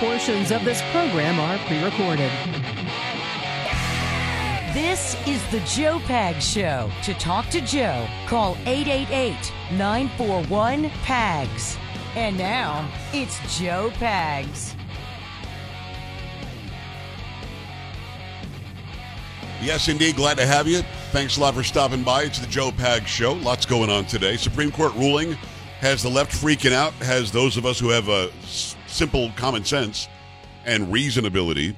Portions of this program are pre recorded. This is the Joe Pag Show. To talk to Joe, call 888 941 PAGS. And now, it's Joe Pags. Yes, indeed. Glad to have you. Thanks a lot for stopping by. It's the Joe Pag Show. Lots going on today. Supreme Court ruling has the left freaking out, has those of us who have a simple common sense and reasonability.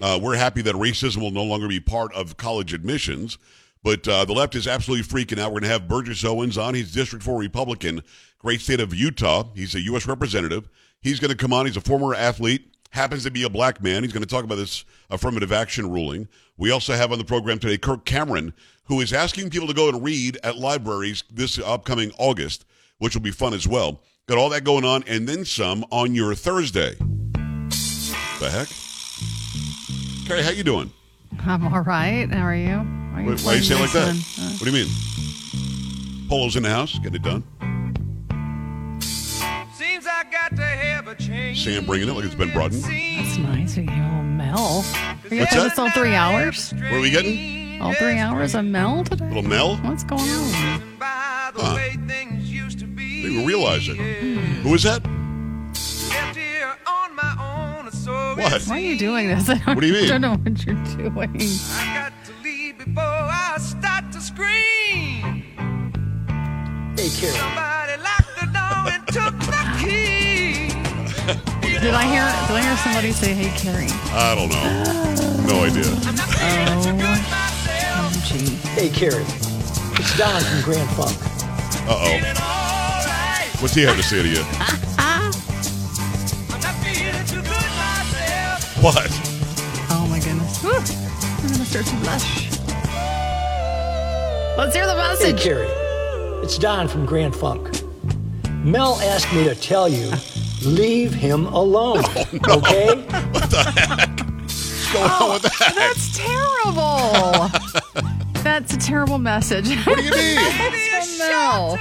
Uh, we're happy that racism will no longer be part of college admissions. But uh, the left is absolutely freaking out. We're going to have Burgess Owens on. He's District 4 Republican, great state of Utah. He's a U.S. representative. He's going to come on. He's a former athlete, happens to be a black man. He's going to talk about this affirmative action ruling. We also have on the program today Kirk Cameron, who is asking people to go and read at libraries this upcoming August, which will be fun as well. Got all that going on and then some on your Thursday. The heck? Carrie, how you doing? I'm all right. How are you? Why, are Why, why you say it like that? Uh, What do you mean? Polo's in the house, getting it done. Seems I got to have a change. Sam bringing it like it's been brought in. That's nice. You know, Mel. Are you What's getting that? this all three hours? What are we getting? All three hours of Mel today? Little Mel? What's going on? By the Huh. Way things used to be. I didn't even realize it. Who is that? Left here on my own, What? Why are you doing this? I don't, What do you mean? I don't know what you're doing. I got to leave before I start to scream. Hey, Carrie. Somebody locked the door and took the key. Did I hear? Did I hear somebody say, "Hey, Carrie"? I don't know. No idea. Oh, gee. Hey, Carrie. It's Don from Grand Funk. Uh oh. What's he have to say to you? What? Oh my goodness. Whew. I'm gonna start to blush. Let's hear the Hey, message. Carrie. It's Don from Grand Funk. Mel asked me to tell you, leave him alone. Oh, okay? What the heck? What's going on with that? Oh, that's terrible. That's a terrible message. What do you mean? From Mel.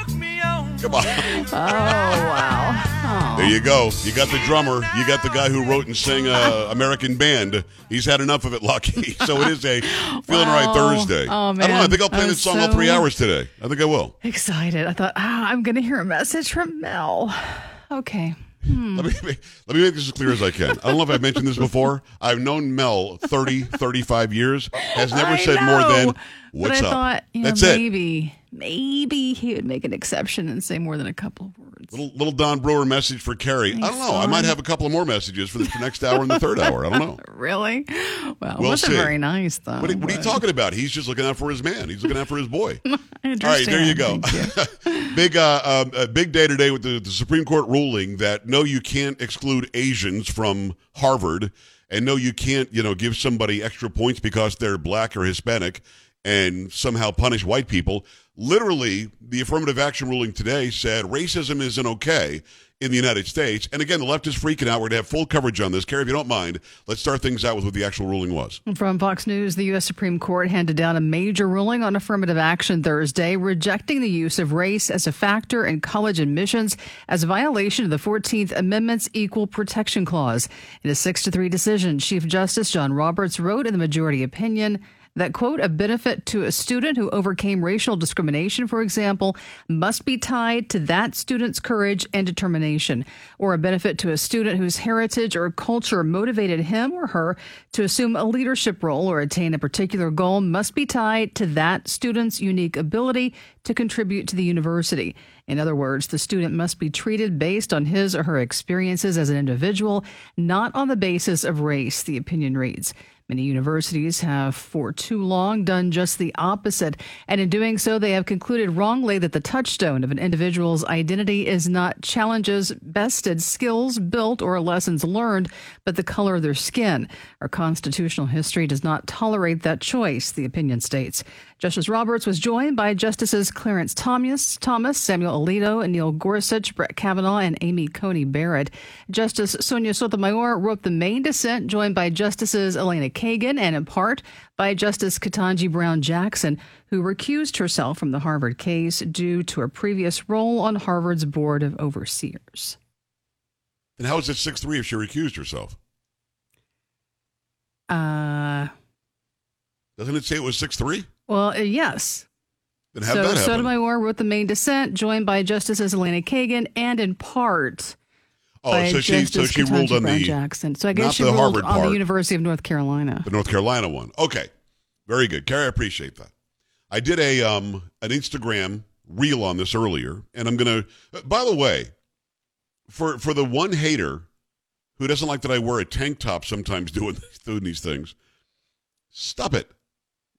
Come on. Oh wow. Oh. There you go. You got the drummer. You got the guy who wrote and sang uh, American Band. He's had enough of it, Lucky. So it is a feeling right Thursday. Oh, I don't know. I think I'll play I'm this song all three hours today. I think I will. Excited. I thought, ah, I'm gonna hear a message from Mel. Okay. Let me let me make this as clear as I can. I don't know if I've mentioned this before. I've known Mel 30, 35 years. Has never I said more know, than but "What's I up." thought, you know, That's it. maybe, maybe he would make an exception and say more than a couple of words. Little, little Don Brewer message for Carrie. I don't know. I might have a couple of more messages for the for next hour and the third hour. I don't know. Really? Well, We'll wasn't see. very nice though. What, are- what are you talking about? He's just looking out for his man. He's looking out for his boy. All there you go. You. big, uh, um, a big day today with the, the Supreme Court ruling that no, you can't exclude Asians from Harvard, and no, you can't, you know, give somebody extra points because they're black or Hispanic, and somehow punish white people. Literally, the affirmative action ruling today said racism isn't okay in the United States. And again, the left is freaking out. We're going to have full coverage on this. Carrie, if you don't mind, let's start things out with what the actual ruling was. From Fox News, the U.S. Supreme Court handed down a major ruling on affirmative action Thursday, rejecting the use of race as a factor in college admissions as a violation of the 14th Amendment's Equal Protection Clause. In a 6 to 3 decision, Chief Justice John Roberts wrote in the majority opinion that, quote, a benefit to a student who overcame racial discrimination, for example, must be tied to that student's courage and determination, or a benefit to a student whose heritage or culture motivated him or her to assume a leadership role or attain a particular goal must be tied to that student's unique ability to contribute to the university. In other words, the student must be treated based on his or her experiences as an individual, not on the basis of race, the opinion reads. Many universities have for too long done just the opposite, and in doing so, they have concluded wrongly that the touchstone of an individual's identity is not challenges, bested skills built, or lessons learned, but the color of their skin. Our constitutional history does not tolerate that choice, the opinion states. Justice Roberts was joined by Justices Clarence Thomas, Thomas, Samuel Alito, Neil Gorsuch, Brett Kavanaugh, and Amy Coney Barrett. Justice Sonia Sotomayor wrote the main dissent, joined by Justices Elena Kagan and in part by Justice Ketanji Brown Jackson, who recused herself from the Harvard case due to her previous role on Harvard's Board of Overseers. And how is it 6 3 if she recused herself? Uh, Doesn't it say it was 6 3? well, uh, yes. Then how so that happen? Sotomayor wrote the main dissent, joined by Justices Elena Kagan and in part oh, so she, so Justice she ruled on Brown the, Jackson. So I guess she the ruled Harvard on the. University of North Carolina. the North Carolina one. Okay. Very good. Carrie, I appreciate that. I did a um an Instagram reel on this earlier, and I'm gonna by the way, for for the one hater who doesn't like that I wear a tank top sometimes doing doing these things, stop it.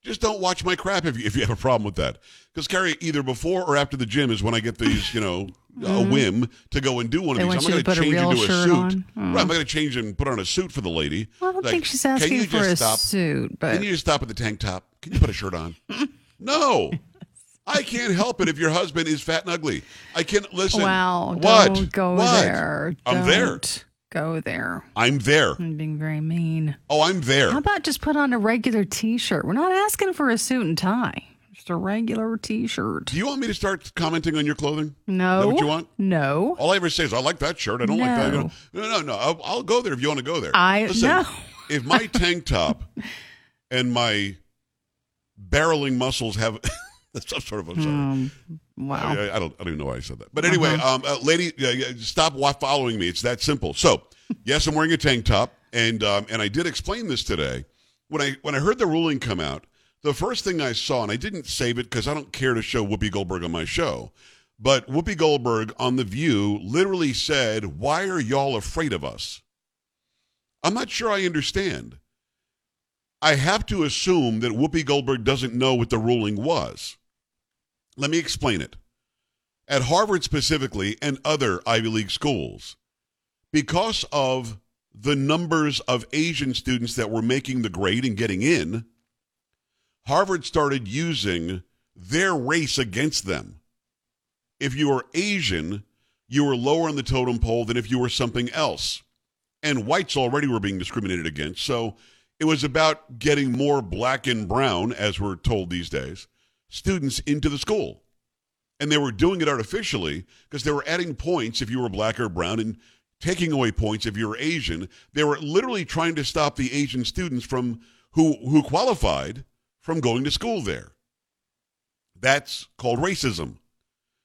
Just don't watch my crap if you, if you have a problem with that. Because Carrie, either before or after the gym is when I get these, you know, a whim to go and do one of Mm-hmm. These. I'm not to going put a change real into a shirt suit. on? Right, I'm going to change and put on a suit for the lady. Well, I don't Like, think she's can asking you for just a stop? suit, but Can you just stop at the tank top? Can you put a shirt on? no. I can't help it if your husband is fat and ugly. I can't listen. wow, What? don't go What? there. I'm there. Don't Go there. I'm there. I'm being very mean. Oh, I'm there. How about just put on a regular T-shirt? We're not asking for a suit and tie. Just a regular T-shirt. Do you want me to start commenting on your clothing? No. Is that what you want? No. All I ever say is, I like that shirt. I don't like that. No. No, no, no. I'll, I'll go there if you want to go there. I- Listen, no. if my tank top and my barreling muscles have some sort of I'm. Um, wow. I, I don't. I don't even know why I said that. But anyway, um, uh, lady, uh, stop following me. It's that simple. So, yes, I'm wearing a tank top, and um, and I did explain this today when I when I heard the ruling come out. The first thing I saw, and I didn't save it because I don't care to show Whoopi Goldberg on my show, but Whoopi Goldberg on The View literally said, "Why are y'all afraid of us?" I'm not sure I understand. I have to assume that Whoopi Goldberg doesn't know what the ruling was. Let me explain it. At Harvard specifically and other Ivy League schools, because of the numbers of Asian students that were making the grade and getting in, Harvard started using their race against them. If you were Asian, you were lower on the totem pole than if you were something else. And whites already were being discriminated against. So it was about getting more black and brown, as we're told these days, students into the school. And they were doing it artificially because they were adding points if you were black or brown and taking away points if you were Asian. They were literally trying to stop the Asian students from who who qualified from going to school there. That's called racism.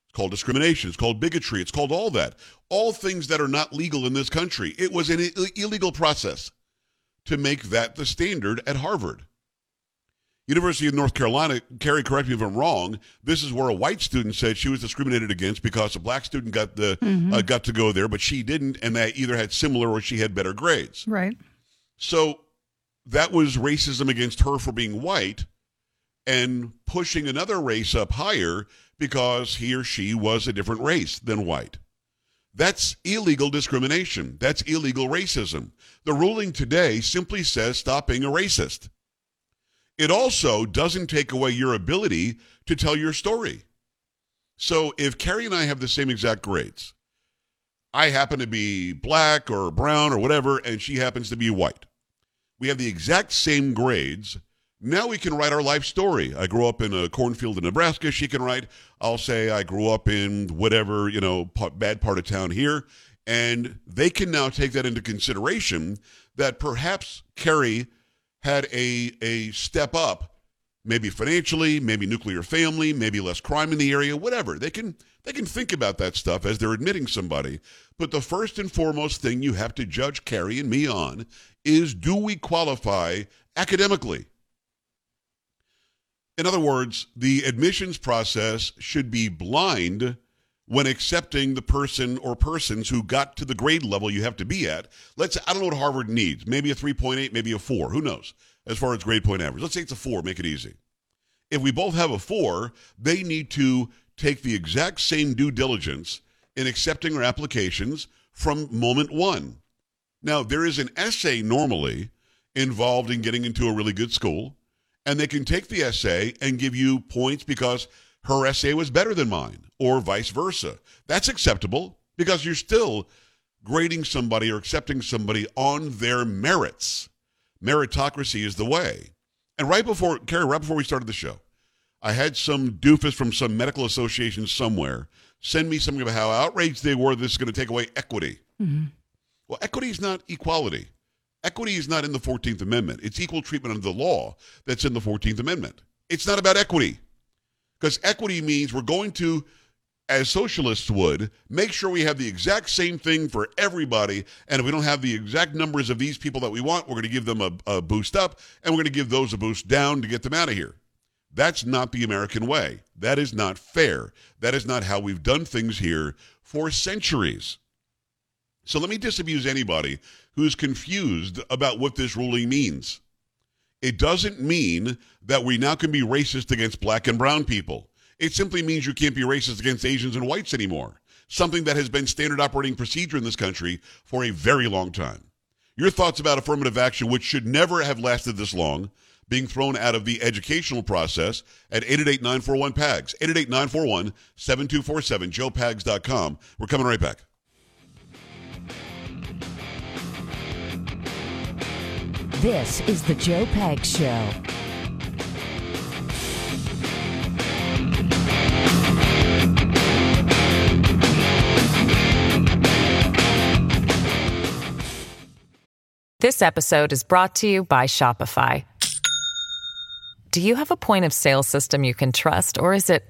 It's called discrimination. It's called bigotry. It's called all that. All things that are not legal in this country. It was an Ill- illegal process to make that the standard at Harvard. University of North Carolina, Carrie, correct me if I'm wrong. This is where a white student said she was discriminated against because a black student got the uh, got to go there, but she didn't, and they either had similar or she had better grades. Right. So that was racism against her for being white and pushing another race up higher because he or she was a different race than white. That's illegal discrimination. That's illegal racism. The ruling today simply says stop being a racist. It also doesn't take away your ability to tell your story. So if Carrie and I have the same exact grades, I happen to be black or brown or whatever, and she happens to be white. We have the exact same grades. Now we can write our life story. I grew up in a cornfield in Nebraska. She can write, I'll say I grew up in whatever, you know, bad part of town here. And they can now take that into consideration that perhaps Carrie had a, a step up maybe financially, maybe nuclear family, maybe less crime in the area, whatever. They can they can think about that stuff as they're admitting somebody. But the first and foremost thing you have to judge Carrie and me on is do we qualify academically? In other words, the admissions process should be blind when accepting the person or persons who got to the grade level you have to be at. Let's I don't know what Harvard needs. Maybe a 3.8, maybe a 4, who knows, as far as grade point average. Let's say it's a 4, make it easy. If we both have a 4, they need to take the exact same due diligence in accepting our applications from moment 1. Now, there is an essay normally involved in getting into a really good school, and they can take the essay and give you points because her essay was better than mine, or vice versa. That's acceptable because you're still grading somebody or accepting somebody on their merits. Meritocracy is the way. And right before, Carrie, right before we started the show, I had some doofus from some medical association somewhere send me something about how outraged they were this is going to take away equity. Mm-hmm. Well, equity is not equality. Equity is not in the 14th Amendment. It's equal treatment under the law that's in the 14th Amendment. It's not about equity. Because equity means we're going to, as socialists would, make sure we have the exact same thing for everybody. And if we don't have the exact numbers of these people that we want, we're going to give them a, a boost up and we're going to give those a boost down to get them out of here. That's not the American way. That is not fair. That is not how we've done things here for centuries. So let me disabuse anybody who's confused about what this ruling means. It doesn't mean that we now can be racist against black and brown people. It simply means you can't be racist against Asians and whites anymore, something that has been standard operating procedure in this country for a very long time. Your thoughts about affirmative action, which should never have lasted this long, being thrown out of the educational process at 888-941-PAGS, 888-941-7247, joepags.com. We're coming right back. This is the Joe Pag Show. This episode is brought to you by Shopify. Do you have a point of sale system you can trust, or is it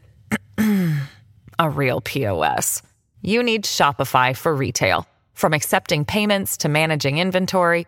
a real POS? You need Shopify for retail. From accepting payments to managing inventory,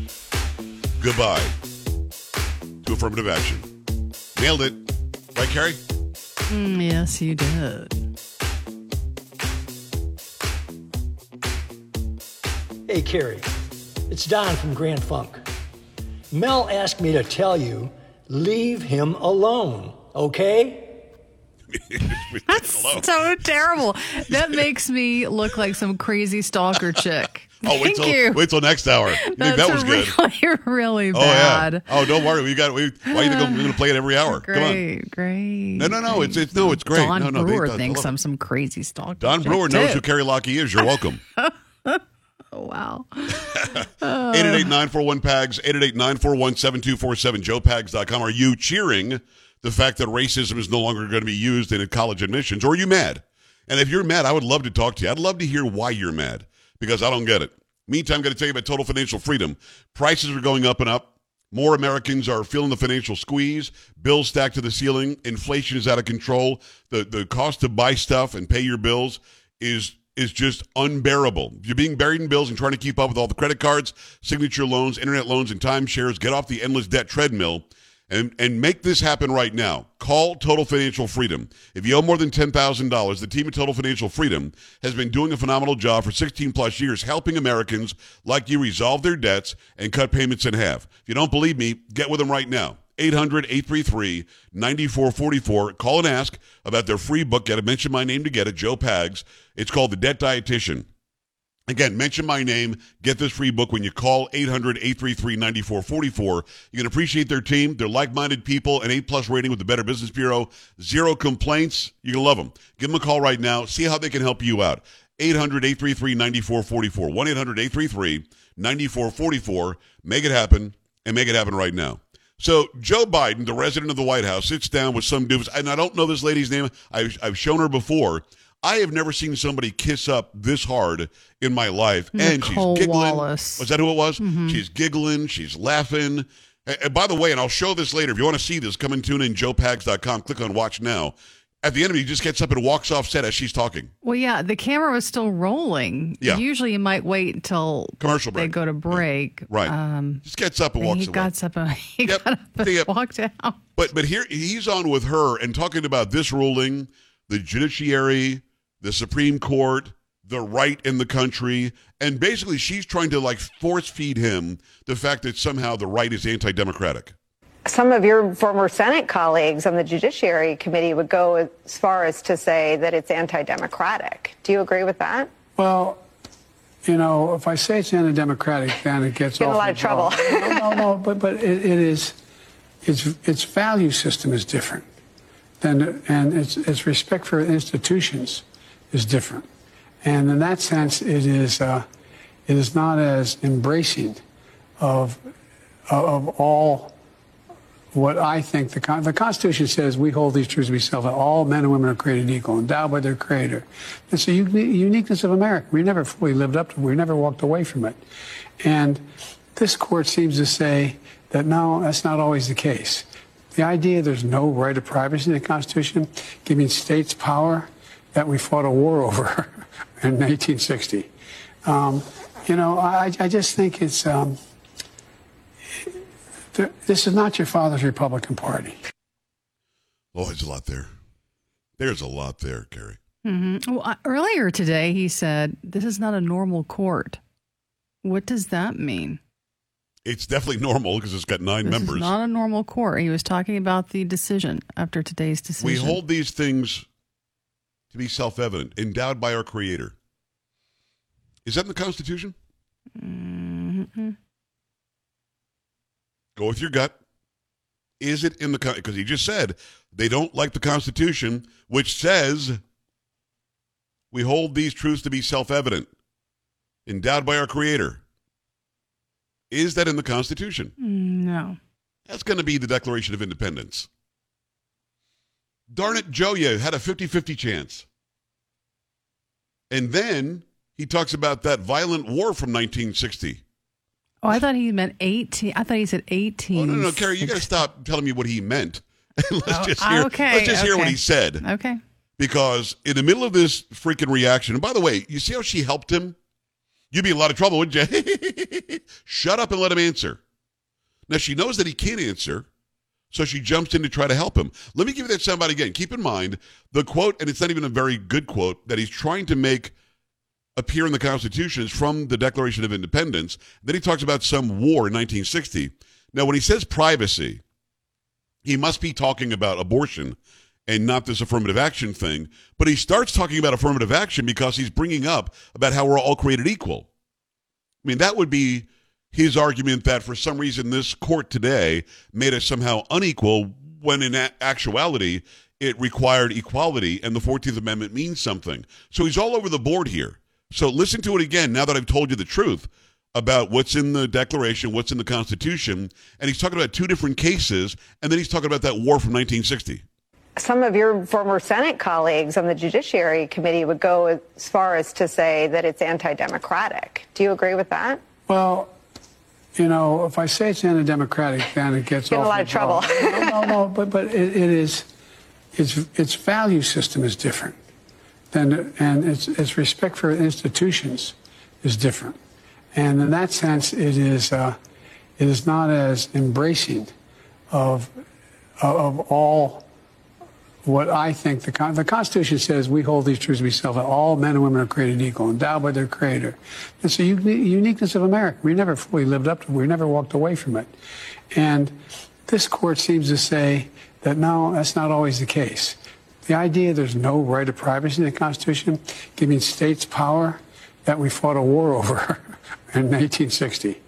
Goodbye. To affirmative action. Nailed it. Right, Carrie? Mm, yes, you did. Hey, Carrie. It's Don from Grand Funk. Mel asked me to tell you, leave him alone, okay? Hello. So terrible. That makes me look like some crazy stalker chick. Oh, wait Thank till you. wait till next hour. You think That's that was good? really, really Oh bad. yeah. Oh, don't worry. We got. We, why you think going to play it every hour? Come on. Great, great. No, no, no. It's it's no. It's great. Don no, no. Brewer I thinks. I'm some crazy stalker. Don Brewer knows too. who Carrie Lockie is. You're welcome. Oh, wow. 888-941-PAGS, 888-941-7247, joepags.com. Are you cheering the fact that racism is no longer going to be used in college admissions, or are you mad? And if you're mad, I would love to talk to you. I'd love to hear why you're mad, because I don't get it. Meantime, I'm going to tell you about total financial freedom. Prices are going up and up. More Americans are feeling the financial squeeze. Bills stacked to the ceiling. Inflation is out of control. The the cost to buy stuff and pay your bills is is just unbearable. You're being buried in bills and trying to keep up with all the credit cards, signature loans, internet loans, and timeshares, get off the endless debt treadmill and, and make this happen right now. Call Total Financial Freedom. If you owe more than $10,000, the team at Total Financial Freedom has been doing a phenomenal job for 16 plus years helping Americans like you resolve their debts and cut payments in half. If you don't believe me, get with them right now. 800 833 9444. Call and ask about their free book. Got to mention my name to get it, Joe Pags. It's called The Debt Dietitian. Again, mention my name. Get this free book when you call 800 833 9444. You can appreciate their team. They're like minded people, an A plus rating with the Better Business Bureau, zero complaints. You're going to love them. Give them a call right now. See how they can help you out. 800 833 9444. 1 800 833 9444. Make it happen and make it happen right now. So Joe Biden, the resident of the White House, sits down with some dudes, and I don't know this lady's name. I've, I've shown her before. I have never seen somebody kiss up this hard in my life. And Nicolle she's giggling. Wallace. Was that who it was? She's giggling. She's laughing. And, by the way, and I'll show this later. If you want to see this, come and tune in joepags.com. Click on watch now. At the end of it, he just gets up and walks off set as she's talking. Well, yeah, the camera was still rolling. Yeah. Usually you might wait until Commercial break. they go to break. Right. Um, just gets up and and walks he away. got up, and, he Yep. got up and Yep. walked out. But but here he's on with her and talking about this ruling, the judiciary, the Supreme Court, the right in the country, and basically she's trying to like force feed him the fact that somehow the right is anti-democratic. Some of your former Senate colleagues on the Judiciary Committee would go as far as to say that it's anti democratic. Do you agree with that? Well, you know, if I say it's anti-democratic, then it gets in a lot of trouble. no, no, no, but but it, it is, its its value system is different, than and its its respect for institutions is different, and in that sense, it is uh, it is not as embracing of of all what I think the, Con- the Constitution says we hold these truths to be self. That all men and women are created equal, endowed by their Creator. It's a uni- uniqueness of America. We never fully lived up to it. We never walked away from it. And this court seems to say that no, that's not always the case. The idea there's no right of privacy in the Constitution, giving states power that we fought a war over in 1860. Um, you know, I, I just think it's. Um, th- this is not your father's Republican Party. Oh, there's a lot there. There's a lot there, Carrie. Well, uh, earlier today, he said, This is not a normal court. What does that mean? It's definitely normal because it's got nine This members. is not a normal court. He was talking about the decision after today's decision. We hold these things to be self-evident, endowed by our Creator. Is that in the Constitution? Mhm. Go with your gut. Is it in the because he just said they don't like the Constitution, which says we hold these truths to be self-evident, endowed by our Creator. Is that in the Constitution? No. That's going to be the Declaration of Independence. Darn it, Joya had a 50 50 chance. And then he talks about that violent war from 1960. Oh, I thought he meant 18. I thought he said 18. Oh, no, no, no, Carrie, you got to stop telling me what he meant. let's Oh, just hear, okay, let's just hear what he said. Okay. Because in the middle of this freaking reaction, and by the way, you see how she helped him? You'd be in a lot of trouble, wouldn't you? Shut up and let him answer. Now, she knows that he can't answer, so she jumps in to try to help him. Let me give you that soundbite again. Keep in mind the quote, and it's not even a very good quote, that he's trying to make appear in the Constitution is from the Declaration of Independence. Then he talks about some war in 1960. Now, when he says privacy, he must be talking about abortion and not this affirmative action thing. But he starts talking about affirmative action because he's bringing up about how we're all created equal. I mean, that would be his argument that for some reason this court today made us somehow unequal when in a- actuality it required equality and the 14th Amendment means something. So he's all over the board here. So listen to it again now that I've told you the truth about what's in the Declaration, what's in the Constitution. And he's talking about two different cases, and then he's talking about that war from 1960. Some of your former Senate colleagues on the Judiciary Committee would go as far as to say that it's anti democratic. Do you agree with that? Well, you know, if I say it's anti-democratic, then it gets Get in a lot of trouble. no, no, no, but but it, it is, its its value system is different, than and its its respect for institutions is different, and in that sense, it is uh, it is not as embracing of of all what I think the, Con- the Constitution says we hold these truths to be self. All men and women are created equal, endowed by their Creator. It's uni- uniqueness of America. We never fully lived up to it. We never walked away from it. And this court seems to say that no, that's not always the case. The idea there's no right of privacy in the Constitution, giving states power that we fought a war over in 1860.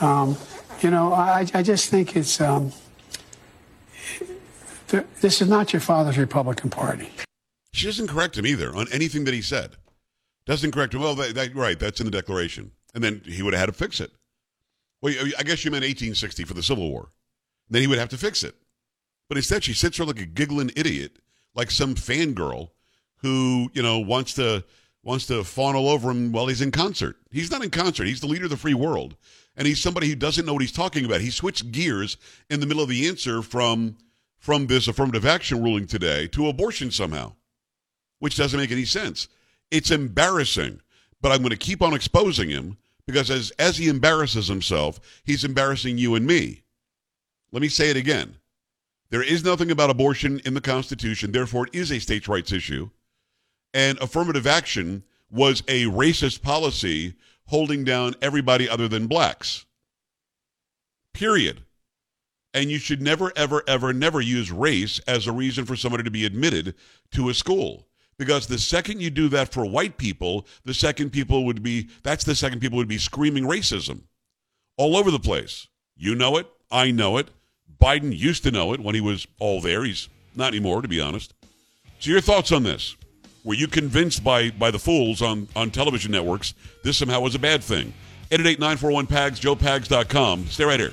Um, you know, I, I just think it's um, this is not your father's Republican Party. She doesn't correct him either on anything that he said. Doesn't correct him. Well, that, that, right, that's in the Declaration. And then he would have had to fix it. Well, I guess you meant 1860 for the Civil War. Then he would have to fix it. But instead, she sits there like a giggling idiot, like some fangirl who, you know, wants to wants to fawn all over him while he's in concert. He's not in concert. He's the leader of the free world. And he's somebody who doesn't know what he's talking about. He switched gears in the middle of the answer from from this affirmative action ruling today to abortion somehow, which doesn't make any sense. It's embarrassing, but I'm going to keep on exposing him because as, as he embarrasses himself, he's embarrassing you and me. Let me say it again. There is nothing about abortion in the Constitution, therefore, it is a states' rights issue. And affirmative action was a racist policy holding down everybody other than blacks. Period. And you should never, ever, ever, never use race as a reason for somebody to be admitted to a school. Because the second you do that for white people, the second people would be, that's the second people would be screaming racism all over the place. You know it. I know it. Biden used to know it when he was all there. He's not anymore, to be honest. So, your thoughts on this? Were you convinced by, by the fools on, on television networks this somehow was a bad thing? 888-941-PAGS, joepags.com. Stay right here.